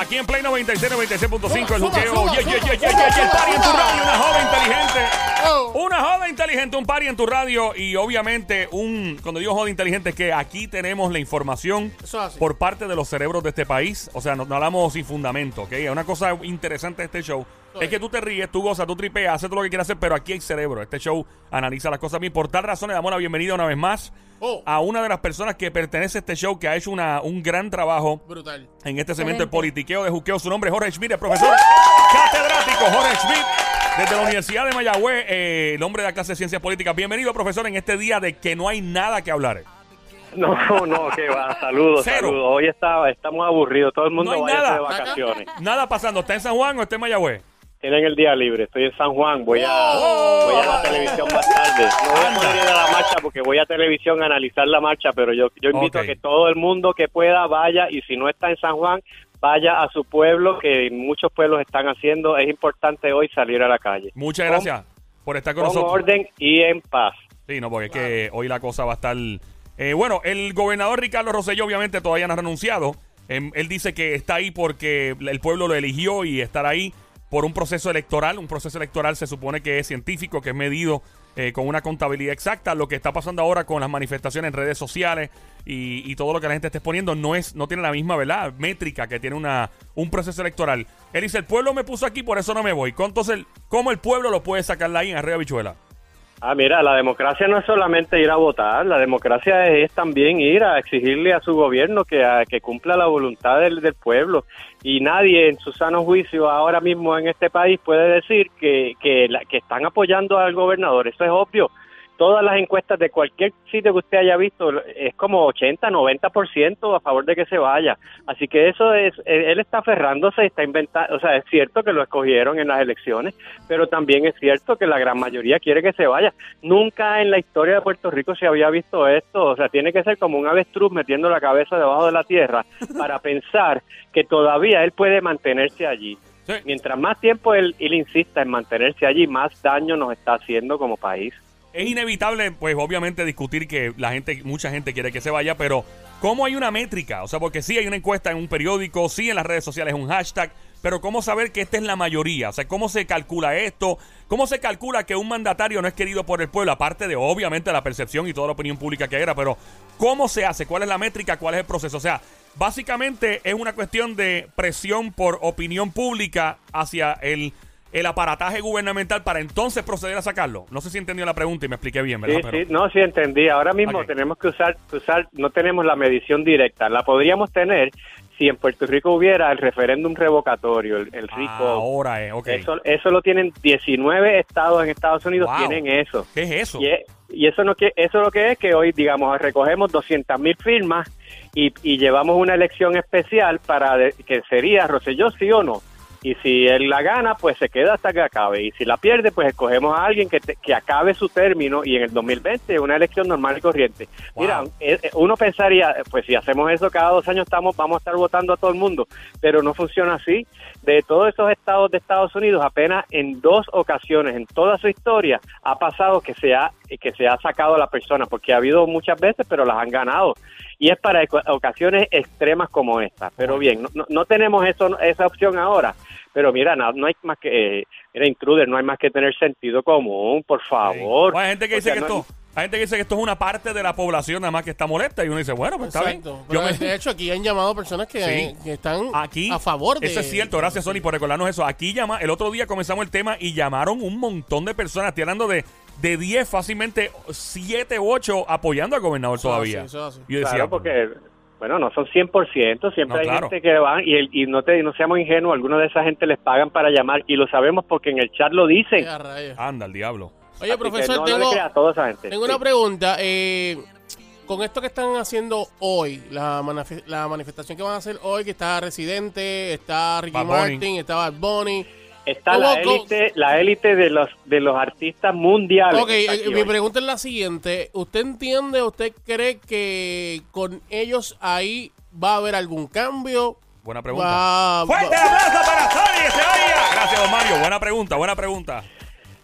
Aquí en Play 96, 96.5, el juqueo. suma, Yeah, yeah, suma, yeah, yeah, suma, yeah, yeah, El party en tu suma. radio, una joven inteligente. Oh. Una joven inteligente, un party en tu radio. Y obviamente, un cuando digo joven inteligente, es que aquí tenemos la información por parte de los cerebros de este país. O sea, no, no hablamos sin fundamento, ¿ok? Una cosa interesante de este show es que tú te ríes, tú gozas, tú tripeas, haces todo lo que quieras hacer, pero aquí hay cerebro. Este show analiza las cosas bien. Por tal razón, le damos la bienvenida una vez más Oh. a una de las personas que pertenece a este show, que ha hecho una, un gran trabajo Brutal. en este segmento de politiqueo de juqueo. Su nombre es Jorge Schmidt, el profesor catedrático Jorge Schmidt. Desde la Universidad de Mayagüez, eh, el hombre de la clase de Ciencias Políticas. Bienvenido, profesor, en este día de que no hay nada que hablar. No, no, que va. Saludos, Cero. saludos. Hoy está, estamos aburridos. Todo el mundo No nada. de vacaciones. Nada pasando. ¿Está en San Juan o está en Mayagüez? Tienen el día libre. Estoy en San Juan. Voy a, Oh. voy a la televisión más tarde. No voy a poder ir a la marcha porque voy a televisión a analizar la marcha, pero yo, yo invito a que todo el mundo que pueda vaya y si no está en San Juan, vaya a su pueblo, que muchos pueblos están haciendo. Es importante hoy salir a la calle. Muchas Con- gracias por estar con Con nosotros. orden y en paz. Sí, no, porque es que hoy la cosa va a estar... Eh, bueno, el gobernador Ricardo Rosselló obviamente todavía no ha renunciado. Em, él dice que está ahí porque el pueblo lo eligió y estar ahí por un proceso electoral. Un proceso electoral se supone que es científico, que es medido eh, con una contabilidad exacta. Lo que está pasando ahora con las manifestaciones en redes sociales y, todo lo que la gente está exponiendo no es no tiene la misma verdad métrica que tiene una un proceso electoral. Él dice, el pueblo me puso aquí, por eso no me voy. Entonces, ¿cómo el pueblo lo puede sacar ahí en Arriba Bichuela? Ah, mira, la democracia no es solamente ir a votar, la democracia es, también ir a exigirle a su gobierno que, a- que cumpla la voluntad del, del pueblo. Y nadie en su sano juicio ahora mismo en este país puede decir que, que, que están apoyando al gobernador. Eso es obvio. Todas las encuestas de cualquier sitio que usted haya visto es como 80, 90% a favor de que se vaya. Así que eso es, él está aferrándose, está inventando, o sea, es cierto que lo escogieron en las elecciones, pero también es cierto que la gran mayoría quiere que se vaya. Nunca en la historia de Puerto Rico se había visto esto, o sea, tiene que ser como un avestruz metiendo la cabeza debajo de la tierra para pensar que todavía él puede mantenerse allí. Sí. Mientras más tiempo él, él insista en mantenerse allí, más daño nos está haciendo como país. Es inevitable, pues obviamente discutir que la gente, mucha gente quiere que se vaya, pero ¿cómo hay una métrica? O sea, porque sí hay una encuesta en un periódico, sí en las redes sociales un hashtag, pero ¿cómo saber que esta es la mayoría? O sea, ¿cómo se calcula esto? ¿Cómo se calcula que un mandatario no es querido por el pueblo? Aparte de obviamente la percepción y toda la opinión pública que era, pero ¿cómo se hace? ¿Cuál es la métrica? ¿Cuál es el proceso? O sea, básicamente es una cuestión de presión por opinión pública hacia el el aparataje gubernamental para entonces proceder a sacarlo. No sé si entendió la pregunta y me expliqué bien, ¿verdad? Sí, Pero- sí, no, sí entendí. Ahora mismo tenemos que usar, usar, no tenemos la medición directa. La podríamos tener si en Puerto Rico hubiera el referéndum revocatorio, el, el rico. Ah, ahora es, ok. Eso, eso lo tienen 19 estados en Estados Unidos, Wow. tienen eso. ¿Qué es eso? Y, es- y eso no que eso lo que es que hoy digamos recogemos 200 mil firmas y, y llevamos una elección especial para de- que sería Rosselló sí o no y si él la gana pues se queda hasta que acabe. Y si la pierde pues escogemos a alguien que, te- que acabe su término y en el 2020 una elección normal y corriente. Wow. mira eh, eh, uno pensaría pues si hacemos eso cada dos años estamos vamos a estar votando a todo el mundo. Pero no funciona así. De todos esos estados de Estados Unidos apenas en dos ocasiones en toda su historia ha pasado que se ha que se ha sacado a la persona porque ha habido muchas veces pero las han ganado y es para ocasiones extremas como esta pero bien no, no, no tenemos eso esa opción ahora pero mira no, no hay más que eh, mira intruder no hay más que tener sentido común por favor Sí. Hay gente que O dice sea, que no- esto, hay gente que dice que esto es una parte de la población nada más que está molesta y uno dice, bueno, pues está bien. Exacto. Yo Pero me- de hecho, aquí han llamado personas que, Sí. que están aquí a favor de. Eso es cierto, gracias Sony por recordarnos eso. Aquí llama, el otro día comenzamos el tema y llamaron un montón de personas, estoy hablando de de 10, fácilmente 7, 8 apoyando al gobernador Eso todavía. así, yo decía, Claro, porque, bueno, no son 100%, siempre No, hay claro. gente que van y, el- y no te no seamos ingenuos, algunos de esa gente les pagan para llamar y lo sabemos porque en el chat lo dicen. Anda el diablo. Oye, Así profesor, no, tengo, a toda esa gente. tengo Sí. una pregunta. Eh, con esto que están haciendo hoy, la, manif- la manifestación que van a hacer hoy, que está Residente, está Ricky Bad Bunny. Martin, está Bad Bunny. Está ¿Cómo- la élite, la élite de los de los artistas mundiales. Ok, eh, mi hoy. pregunta es la siguiente. ¿Usted entiende, usted cree que con ellos ahí va a haber algún cambio? Buena pregunta. Va, ¡Fuerte va- aplauso para Sony! ¡Que se oiga! Gracias, don Mario. Buena pregunta, buena pregunta.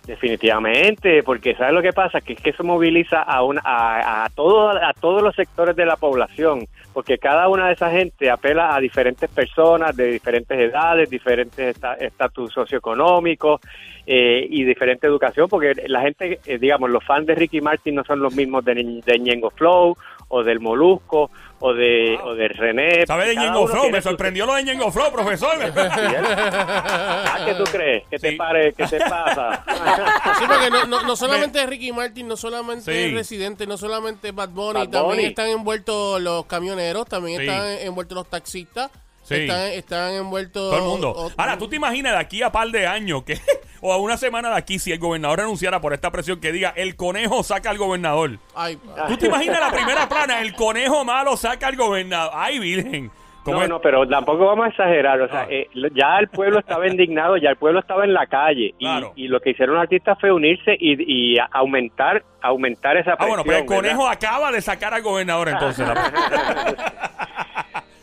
Definitivamente, porque ¿sabes lo que pasa? Que es que eso moviliza a, una, a, a, a todos los sectores de la población, porque cada una de esas gente apela a diferentes personas de diferentes edades, diferentes estatus socioeconómicos eh, y diferente educación, porque la gente, eh, digamos, los fans de Ricky Martin no son los mismos de, de Ñengo Flow o del Molusco o de, o de René. ¿Sabes de Ñengo Flow? Me sorprendió lo de Ñengo Flow, profesor. ¿Ah, qué tú crees? ¿Qué, te, pare, ¿Qué te pasa? Sí, porque no, no, no solamente Ricky Martin, no solamente Residente, no solamente Bad Bunny, también están envueltos los camioneros, también están envueltos los taxistas. Están, están, envueltos. Todo el mundo. Ahora, ¿tú te imaginas de aquí a par de años que, o a una semana de aquí, si el gobernador renunciara por esta presión que diga el conejo saca al gobernador? Ay, ¿Tú te imaginas la primera plana? El conejo malo saca al gobernador. ¡Ay, virgen! No, no, pero tampoco vamos a exagerar. O sea, ah. eh, ya el pueblo estaba indignado, ya el pueblo estaba en la calle. Y, lo que hicieron los artistas fue unirse y, aumentar aumentar esa presión. Ah, bueno, pero el conejo acaba de sacar al gobernador entonces.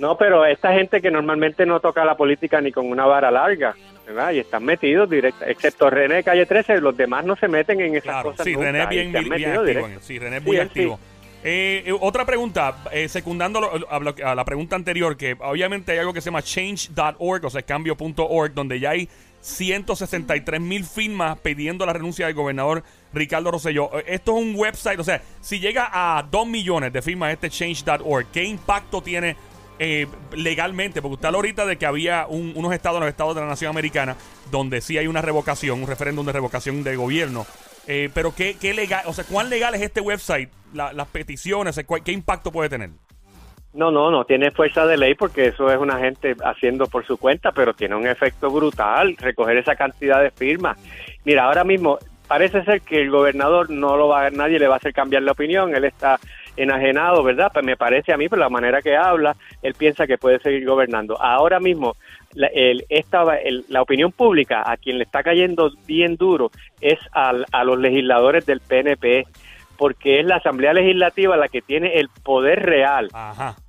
no, pero esta gente que normalmente no toca la política ni con una vara larga. ¿verdad? Y están metidos directo, excepto René de Calle 13, los demás no se meten en esas cosas. Sí, René bien, bien, activo. Sí, René es muy activo. Eh, eh, otra pregunta, eh, secundando a, la pregunta anterior, que obviamente hay algo que se llama change.org, o sea, cambio.org, donde ya hay 163 mil firmas pidiendo la renuncia del gobernador Ricardo Rosselló. Esto es un website, o sea, si llega a 2 millones de firmas este change.org, ¿qué impacto tiene legalmente? Porque usted ahorita de que había unos estados, los estados de la nación americana, donde sí hay una revocación, un referéndum de revocación de gobierno. Eh, pero ¿qué, qué legal, o sea, ¿cuán legal es este website? las peticiones, ¿qué impacto puede tener? No, no, no tiene fuerza de ley porque eso es una gente haciendo por su cuenta, pero tiene un efecto brutal recoger esa cantidad de firmas. Mira, ahora mismo parece ser que el gobernador no lo va, nadie le va a hacer cambiar la opinión, él está enajenado, ¿verdad? Pues me parece a mí, por la manera que habla, él piensa que puede seguir gobernando. Ahora mismo la, el, esta, la opinión pública a quien le está cayendo bien duro es al, a los legisladores del PNP porque es la Asamblea Legislativa la que tiene el poder real,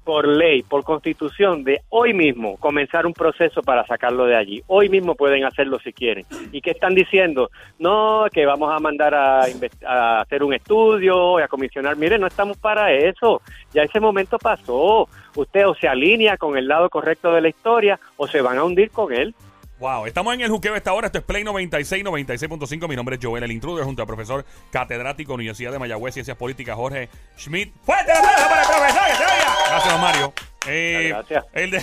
por ley, por constitución, de hoy mismo comenzar un proceso para sacarlo de allí. Hoy mismo pueden hacerlo si quieren. ¿Y qué están diciendo? No, que vamos a mandar a, a hacer un estudio, a comisionar. Mire, no estamos para eso. Ya ese momento pasó. Usted o se alinea con el lado correcto de la historia o se van a hundir con él. Wow, estamos en el juqueo esta hora. Esto es Play 96, 96.5. Mi nombre es Joel, el intruder, junto al profesor catedrático Universidad de Mayagüez, Ciencias Políticas, Jorge Schmidt. ¡Fuerte aplauso para el profesor! ¡Que se oiga! Gracias, Mario. Eh, Gracias. El,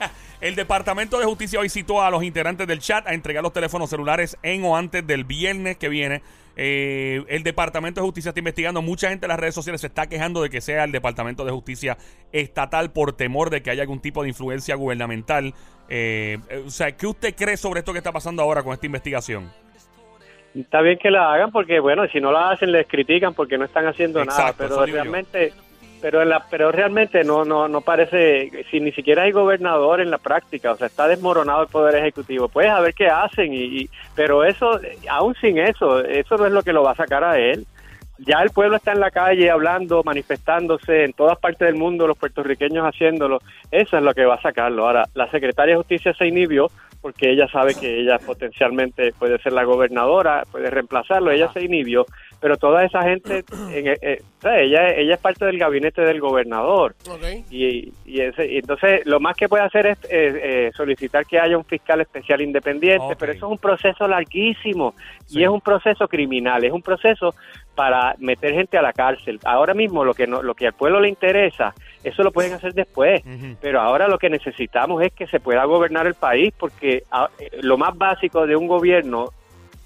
el Departamento de Justicia hoy citó a los integrantes del chat a entregar los teléfonos celulares en o antes del viernes que viene. Eh, el Departamento de Justicia está investigando. Mucha gente en las redes sociales se está quejando de que sea el Departamento de Justicia estatal por temor de que haya algún tipo de influencia gubernamental. Eh, o sea, ¿qué usted cree sobre esto que está pasando ahora con esta investigación? Está bien que la hagan porque, bueno, si no la hacen les critican porque no están haciendo nada, pero realmente pero la, pero realmente no no no parece si ni siquiera hay gobernador en la práctica o sea está desmoronado el poder ejecutivo pues a ver qué hacen y, pero eso aún sin eso eso no es lo que lo va a sacar a él ya el pueblo está en la calle hablando manifestándose en todas partes del mundo los puertorriqueños haciéndolo. Eso es lo que va a sacarlo. Ahora la secretaria de justicia se inhibió porque ella sabe que ella potencialmente puede ser la gobernadora puede reemplazarlo. Ella se inhibió pero toda esa gente, en, eh, eh, ella, ella es parte del gabinete del gobernador. Y, y, ese, entonces lo más que puede hacer es eh, solicitar que haya un fiscal especial independiente, pero eso es un proceso larguísimo. Y es un proceso criminal, es un proceso para meter gente a la cárcel. Ahora mismo lo que no, lo que al pueblo le interesa, eso lo pueden hacer después, pero ahora lo que necesitamos es que se pueda gobernar el país porque ah, lo más básico de un gobierno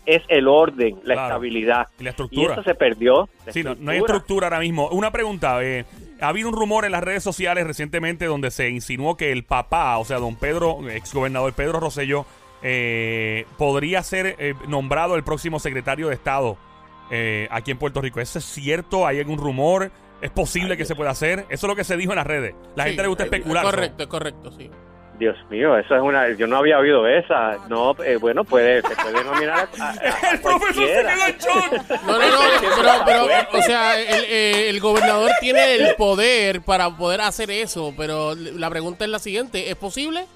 es el orden, la estabilidad. Y la estructura. Y eso se perdió. Sí, no, hay estructura ahora mismo. Una pregunta, eh, ha habido un rumor en las redes sociales recientemente donde se insinuó que el papá, o sea, don Pedro, exgobernador Pedro Rosselló, eh, podría ser eh, nombrado el próximo secretario de Estado aquí en Puerto Rico. ¿Eso es cierto? ¿Hay algún rumor? ¿Es posible que se pueda hacer? Eso es lo que se dijo en las redes. La gente le gusta especular. Correcto, correcto, sí. Dios mío, eso es una. Yo no había oído esa. No, eh, bueno, puede, se puede nominar a. el profesor se quedó No, no, no, pero, o sea, el, eh, el, gobernador tiene el poder para poder hacer eso, pero la pregunta es la siguiente: ¿es posible?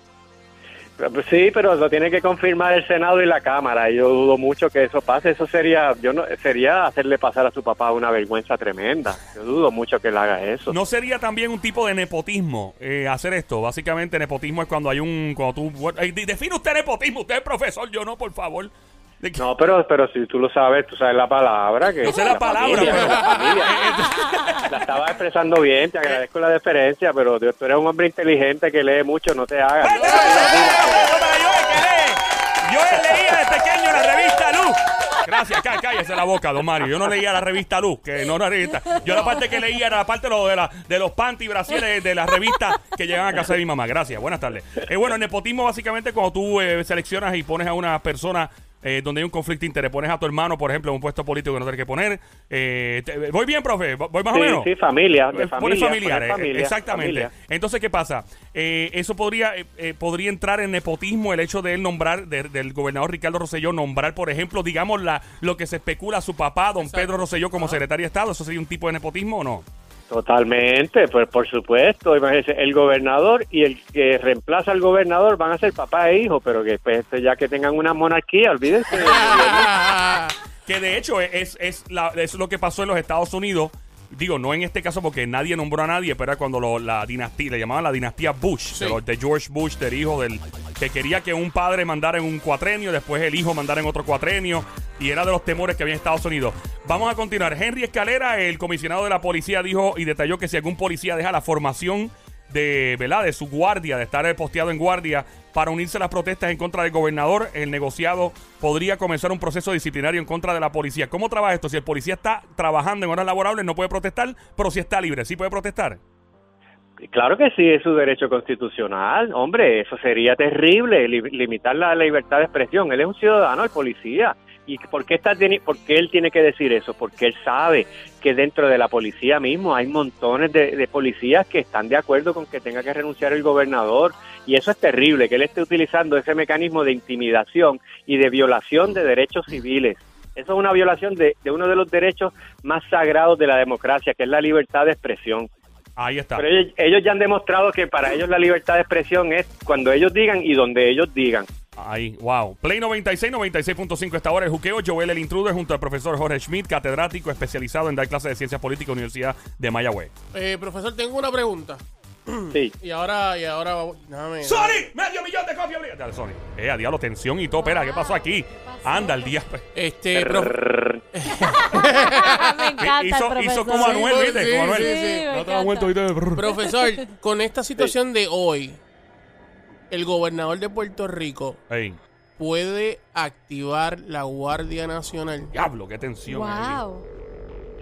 Sí, pero lo tiene que confirmar el Senado y la Cámara. Yo dudo mucho que eso pase. Eso sería, yo no, sería hacerle pasar a su papá una vergüenza tremenda. Yo dudo mucho que él haga eso. ¿No sería también un tipo de nepotismo eh, hacer esto? Básicamente, nepotismo es cuando hay un, cuando tú, define usted nepotismo. Usted es profesor, yo no, por favor. No, pero, pero si tú lo sabes, tú sabes la palabra. Que no sé la, palabra, pero... La, estaba expresando bien, te agradezco la deferencia, pero tú eres un hombre inteligente que lee mucho, no te hagas. yo, yo leía de pequeño la revista Luz. Gracias, cállese la boca, don Mario. Yo no leía la revista Luz, que no era revista. Yo la parte que leía era la parte de, lo, de, la, de los panty brasiles de las revistas que llegan a casa de mi mamá. Gracias, buenas tardes. Eh, bueno, el nepotismo básicamente cuando tú eh, seleccionas y pones a una persona eh, donde hay un conflicto de interés. Pones a tu hermano, por ejemplo, en un puesto político que no tienes que poner. Eh, ¿Voy bien, profe? ¿Voy más o menos? Sí, familia. De familiares, exactamente. Entonces, ¿qué pasa? Eh, eso podría podría entrar en nepotismo el hecho de él nombrar, del gobernador Ricardo Rosselló, nombrar, por ejemplo, digamos, la, lo que se especula a su papá, don Pedro Rosselló, como secretario de Estado. ¿Eso sería un tipo de nepotismo o no? Totalmente, pues por supuesto, el gobernador y el que reemplaza al gobernador van a ser papá e hijo, pero que pues, ya que tengan una monarquía, olvídense. que de hecho es, es, la, es lo que pasó en los Estados Unidos digo, no en este caso porque nadie nombró a nadie, pero era cuando la dinastía, le llamaban la dinastía Bush, de, George Bush, del hijo del que quería que un padre mandara en un cuatrenio, después el hijo mandara en otro cuatrenio, y era de los temores que había en Estados Unidos. Vamos a continuar. Henry Escalera, el comisionado de la policía, dijo y detalló que si algún policía deja la formación de, ¿verdad? de su guardia, de estar posteado en guardia para unirse a las protestas en contra del gobernador, el negociado podría comenzar un proceso disciplinario en contra de la policía. ¿Cómo trabaja esto? Si el policía está trabajando en horas laborables, no puede protestar, pero si está libre, ¿sí puede protestar? Claro que sí, es su derecho constitucional. Hombre, eso sería terrible, limitar la libertad de expresión. Él es un ciudadano, el policía. ¿Y por qué, está, por qué él tiene que decir eso? Porque él sabe que dentro de la policía mismo hay montones de, policías que están de acuerdo con que tenga que renunciar el gobernador. Y eso es terrible, que él esté utilizando ese mecanismo de intimidación y de violación de derechos civiles. Eso es una violación de, uno de los derechos más sagrados de la democracia, que es la libertad de expresión. Ahí está. Pero ellos, ellos ya han demostrado que para ellos la libertad de expresión es cuando ellos digan y donde ellos digan. Ahí, wow. Play 96, 96.5 esta hora. El juqueo, Joel el Intruder, junto al profesor Jorge Schmidt, catedrático especializado en dar clases de ciencias políticas en la Universidad de Mayagüez. Eh, profesor, tengo una pregunta. Sí. Y ahora, y ahora, déjame, ¡Sony! ¡Medio millón de copias! Dale, Sony. Eh, a diablo, tensión y todo. Espera, ¿qué pasó aquí? Anda, el día. Este, profe. me encanta. Hizo, hizo como Anuel, ¿viste? Sí, como Anuel. Sí, sí, no te vuelto, Profesor, con esta situación de hoy el gobernador de Puerto Rico puede activar la Guardia Nacional. Diablo, qué tensión. Wow.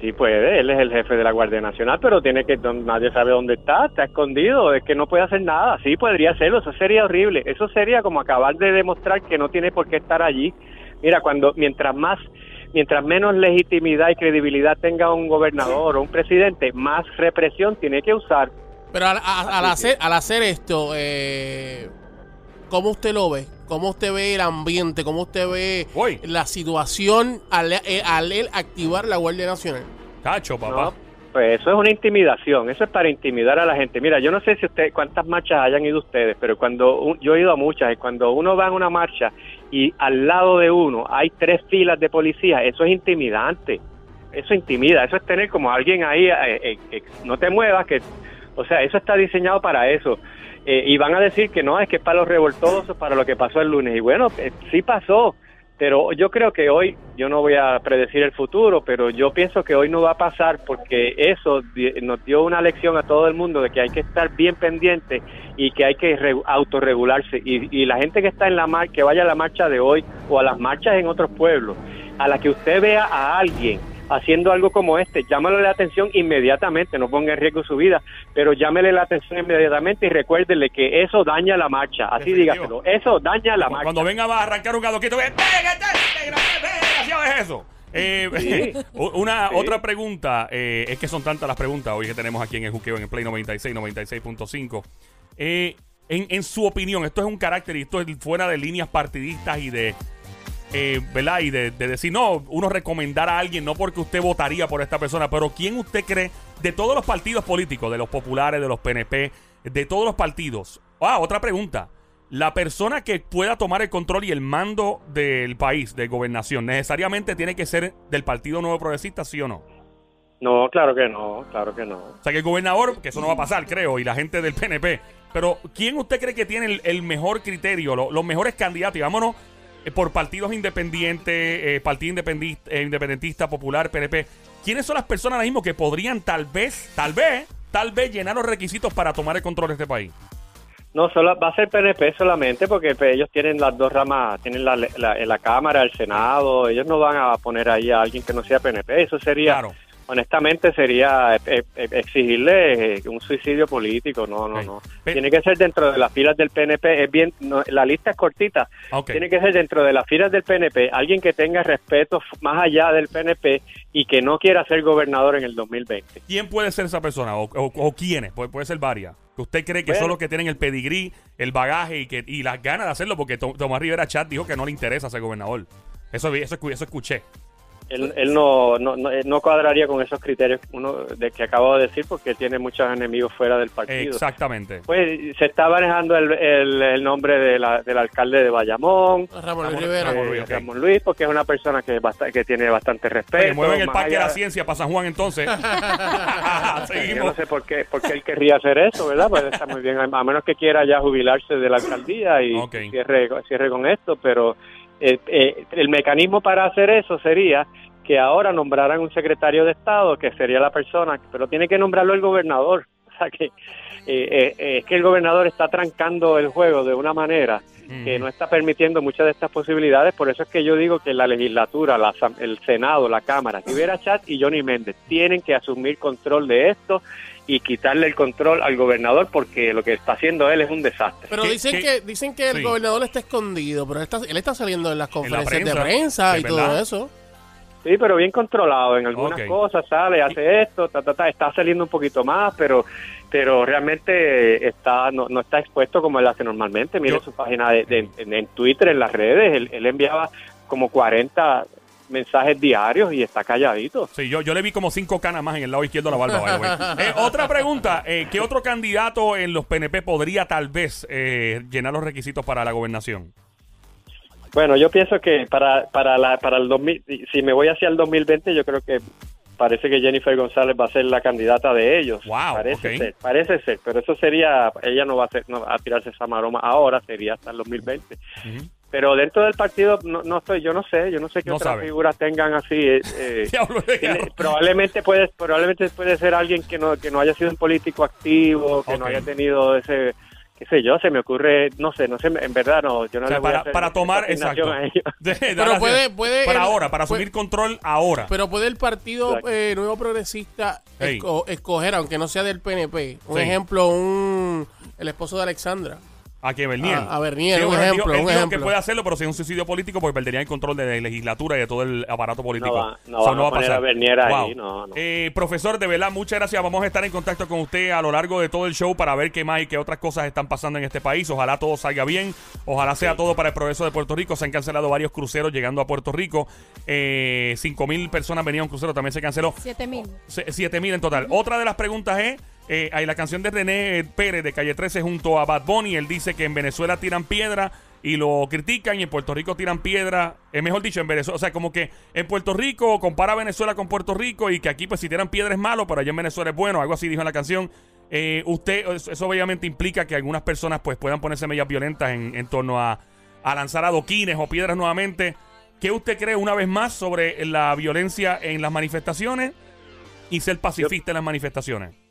Sí puede, él es el jefe de la Guardia Nacional, pero tiene que, nadie sabe dónde está, está escondido, es que no puede hacer nada. Sí, podría hacerlo, eso sería horrible. Eso sería como acabar de demostrar que no tiene por qué estar allí. Mira, cuando mientras más mientras menos legitimidad y credibilidad tenga un gobernador o un presidente, más represión tiene que usar. Pero al, hacer, al hacer esto, eh, ¿cómo usted lo ve? ¿Cómo usted ve el ambiente? ¿Cómo usted ve la situación al, eh, al, él activar la Guardia Nacional? Cacho, papá. pues eso es una intimidación, eso es para intimidar a la gente. Mira, yo no sé si usted cuántas marchas hayan ido ustedes, pero cuando yo he ido a muchas y cuando uno va en una marcha y al lado de uno hay tres filas de policía, eso es intimidante. Eso intimida, eso es tener como alguien ahí, eh, eh, no te muevas, que o sea, eso está diseñado para eso. Eh, y van a decir que no, es que es para los revoltosos, para lo que pasó el lunes. Y bueno, eh, sí pasó, pero yo creo que hoy, yo no voy a predecir el futuro, pero yo pienso que hoy no va a pasar porque eso nos dio una lección a todo el mundo de que hay que estar bien pendiente y que hay que autorregularse. Y, y la gente que está en la mar, que vaya a la marcha de hoy o a las marchas en otros pueblos, a la que usted vea a alguien haciendo algo como este, llámale la atención inmediatamente, no ponga en riesgo su vida, pero llámele la atención inmediatamente y recuérdele que eso daña la marcha, así dígaselo, eso daña la marcha. Cuando venga va a arrancar un gadoquito, es eso. Eh, una otra pregunta, eh, es que son tantas las preguntas hoy que tenemos aquí en el juqueo en el Play 96, 96.5. Eh, en, en su opinión, esto es un carácter y esto es fuera de líneas partidistas y de eh, ¿verdad? Y de, decir, no, uno recomendar a alguien, no porque usted votaría por esta persona, pero ¿quién usted cree de todos los partidos políticos, de los populares, de los PNP, de todos los partidos? Ah, otra pregunta. la persona que pueda tomar el control y el mando del país, de gobernación, necesariamente tiene que ser del Partido Nuevo Progresista, ¿sí o no? No, claro que no, claro que no. O sea, que el gobernador, que eso no va a pasar, creo, y la gente del PNP. Pero, ¿quién usted cree que tiene el, mejor criterio, los mejores candidatos? Y vámonos por partidos independientes, eh, Partido Independentista, eh, Independentista, Popular, PNP. ¿Quiénes son las personas ahora mismo que podrían tal vez, tal vez, tal vez llenar los requisitos para tomar el control de este país? No, solo, va a ser PNP solamente porque pues, ellos tienen las dos ramas, tienen la, la, Cámara, el Senado, ellos no van a poner ahí a alguien que no sea PNP, eso sería, honestamente sería eh, eh, exigirle eh, un suicidio político, no, no, no. Tiene que ser dentro de las filas del PNP, es bien, la lista es cortita, tiene que ser dentro de las filas del PNP, alguien que tenga respeto más allá del PNP y que no quiera ser gobernador en el 2020. ¿Quién puede ser esa persona o, o, quiénes? puede ser varias que usted cree que son los que tienen el pedigrí, el bagaje y que y las ganas de hacerlo, porque Tomás Rivera Chat dijo que no le interesa ser gobernador. Eso, eso, eso escuché. Él, él no, no, no, cuadraría con esos criterios uno de que acabo de decir porque tiene muchos enemigos fuera del partido. Exactamente. Pues se está manejando el, el, nombre de la, del alcalde de Bayamón, Ramón, Luis Rivera. Ramón, Luis, porque es una persona que, que tiene bastante respeto. mueven el Parque de la Ciencia para San Juan entonces. Yo no sé por qué, por qué él querría hacer eso, ¿verdad? Pues está muy bien, a menos que quiera ya jubilarse de la alcaldía y cierre, cierre con esto, pero eh, eh, el mecanismo para hacer eso sería que ahora nombraran un secretario de Estado, que sería la persona, pero tiene que nombrarlo el gobernador. O sea que eh, es que el gobernador está trancando el juego de una manera que no está permitiendo muchas de estas posibilidades. Por eso es que yo digo que la legislatura, el Senado, la Cámara, Rivera Chat y Johnny Méndez tienen que asumir control de esto y quitarle el control al gobernador porque lo que está haciendo él es un desastre. Pero dicen que dicen que el gobernador está escondido, pero él está, él está saliendo en las conferencias de prensa y todo eso. Sí, pero bien controlado en algunas cosas, sale, hace esto, ta, ta, ta, está saliendo un poquito más, pero pero realmente está no, no está expuesto como él hace normalmente. Mire su página de, en, Twitter, en las redes, él, él enviaba como 40 mensajes diarios y está calladito. Sí, yo, yo le vi como cinco canas más en el lado izquierdo de la barba. eh, otra pregunta, eh, ¿qué otro candidato en los PNP podría tal vez eh, llenar los requisitos para la gobernación? Bueno, yo pienso que para, para, la, para el 2000, si me voy hacia el 2020, yo creo que parece que Jennifer González va a ser la candidata de ellos. Wow, parece ser, parece ser, pero eso sería, ella no va a, ser, no va a tirarse esa maroma ahora, sería hasta el 2020. Pero dentro del partido no, no estoy, yo no sé, yo no sé qué otras figuras tengan así. Eh, eh probablemente puede, probablemente puede ser alguien que no, que no haya sido un político activo, que no haya tenido ese qué sé yo, se me ocurre, no sé, no sé, en verdad no, yo no le voy para, a hacer para tomar, exacto. pero puede, puede para ahora, para asumir control ahora. Pero puede el partido eh, nuevo progresista escoger, aunque no sea del PNP, un ejemplo, un el esposo de Alexandra. A que Bernier. A, Bernier, un, ejemplo, un ejemplo. que puede hacerlo, pero si es un suicidio político, pues perdería el control de la legislatura y de todo el aparato político. No va, no va a pasar. Bernier ahí, eh, profesor, de verdad, muchas gracias. Vamos a estar en contacto con usted a lo largo de todo el show para ver qué más y qué otras cosas están pasando en este país. Ojalá todo salga bien. Ojalá sea todo para el progreso de Puerto Rico. Se han cancelado varios cruceros llegando a Puerto Rico. Eh, cinco mil personas venían a un crucero, también se canceló. Siete mil. Siete mil en total. Otra de las preguntas es... Eh, hay la canción de René Pérez de Calle 13 junto a Bad Bunny. Él dice que en Venezuela tiran piedra y lo critican y en Puerto Rico tiran piedra. Mejor dicho, en Venezuela. O sea, como que en Puerto Rico compara Venezuela con Puerto Rico y que aquí, pues si tiran piedra es malo, pero allá en Venezuela es bueno. Algo así dijo en la canción. Eh, usted, eso obviamente implica que algunas personas pues puedan ponerse medias violentas en, torno a, a lanzar adoquines o piedras nuevamente. ¿Qué usted cree una vez más sobre la violencia en las manifestaciones y ser pacifista en las manifestaciones?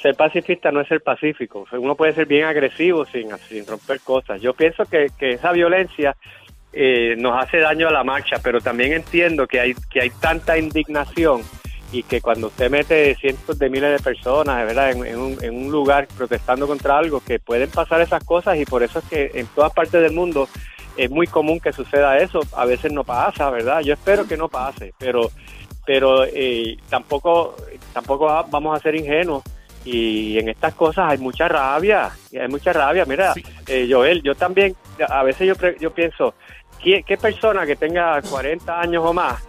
Ser pacifista no es ser pacífico. Uno puede ser bien agresivo sin, romper cosas. Yo pienso que, esa violencia eh, nos hace daño a la marcha, pero también entiendo que hay, que hay tanta indignación y que cuando usted mete cientos de miles de personas, ¿verdad? En, un, en un lugar protestando contra algo, que pueden pasar esas cosas y por eso es que en todas partes del mundo es muy común que suceda eso. A veces no pasa, ¿verdad? Yo espero que no pase, pero pero eh, tampoco tampoco vamos a ser ingenuos y en estas cosas hay mucha rabia, hay mucha rabia. Mira, eh, Joel, yo también, a veces yo, yo pienso, ¿qué, ¿qué, persona que tenga 40 años o más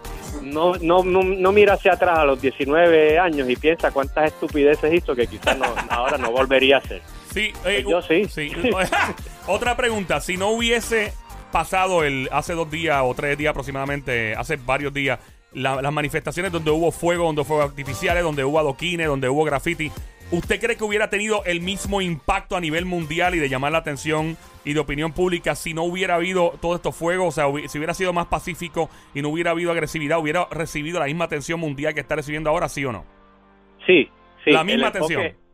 no, no, no, mira hacia atrás a los 19 años y piensa cuántas estupideces hizo que quizás no, ahora no volvería a hacer? Sí, eh, yo sí. sí. Otra pregunta, si no hubiese pasado el hace dos días o tres días aproximadamente, hace varios días, las manifestaciones donde hubo fuego, donde fuegos artificiales, donde hubo adoquines, donde hubo graffiti, ¿usted cree que hubiera tenido el mismo impacto a nivel mundial y de llamar la atención y de opinión pública si no hubiera habido todo estos fuegos? O sea, si hubiera sido más pacífico y no hubiera habido agresividad, ¿hubiera recibido la misma atención mundial que está recibiendo ahora, sí o no? Sí, sí. La misma atención.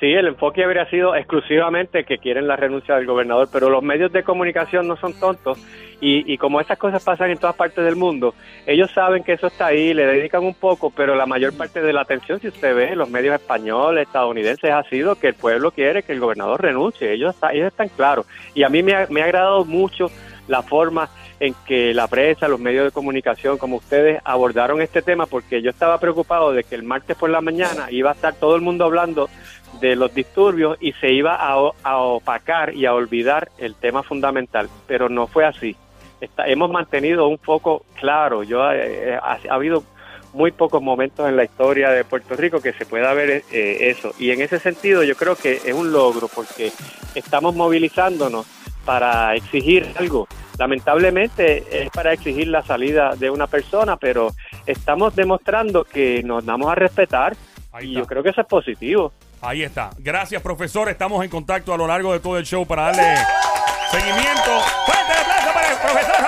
Sí, el enfoque habría sido exclusivamente que quieren la renuncia del gobernador, pero los medios de comunicación no son tontos y, y, como estas cosas pasan en todas partes del mundo, ellos saben que eso está ahí, le dedican un poco, pero la mayor parte de la atención, si usted ve, los medios españoles, estadounidenses, ha sido que el pueblo quiere que el gobernador renuncie, ellos, ellos están claros. Y a mí me ha, me ha agradado mucho la forma en que la prensa, los medios de comunicación como ustedes abordaron este tema porque yo estaba preocupado de que el martes por la mañana iba a estar todo el mundo hablando de los disturbios y se iba a, opacar y a olvidar el tema fundamental, pero no fue así. hemos mantenido un foco claro. Yo eh, eh, ha, habido muy pocos momentos en la historia de Puerto Rico que se pueda ver eh, eso. Y en ese sentido yo creo que es un logro porque estamos movilizándonos para exigir algo. Lamentablemente es para exigir la salida de una persona, pero estamos demostrando que nos damos a respetar y yo creo que eso es positivo. Ahí está. Gracias, profesor. Estamos en contacto a lo largo de todo el show para darle seguimiento. Fuerte aplauso para el profesor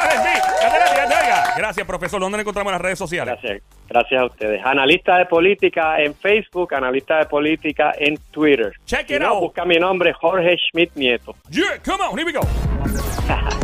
Gracias, profesor. ¿Dónde encontramos en las redes sociales? Gracias. Gracias a ustedes. Analista de política en Facebook, analista de política en Twitter. Check it out. Busca mi nombre, Jorge Schmidt Nieto. Yeah, come on, here we go.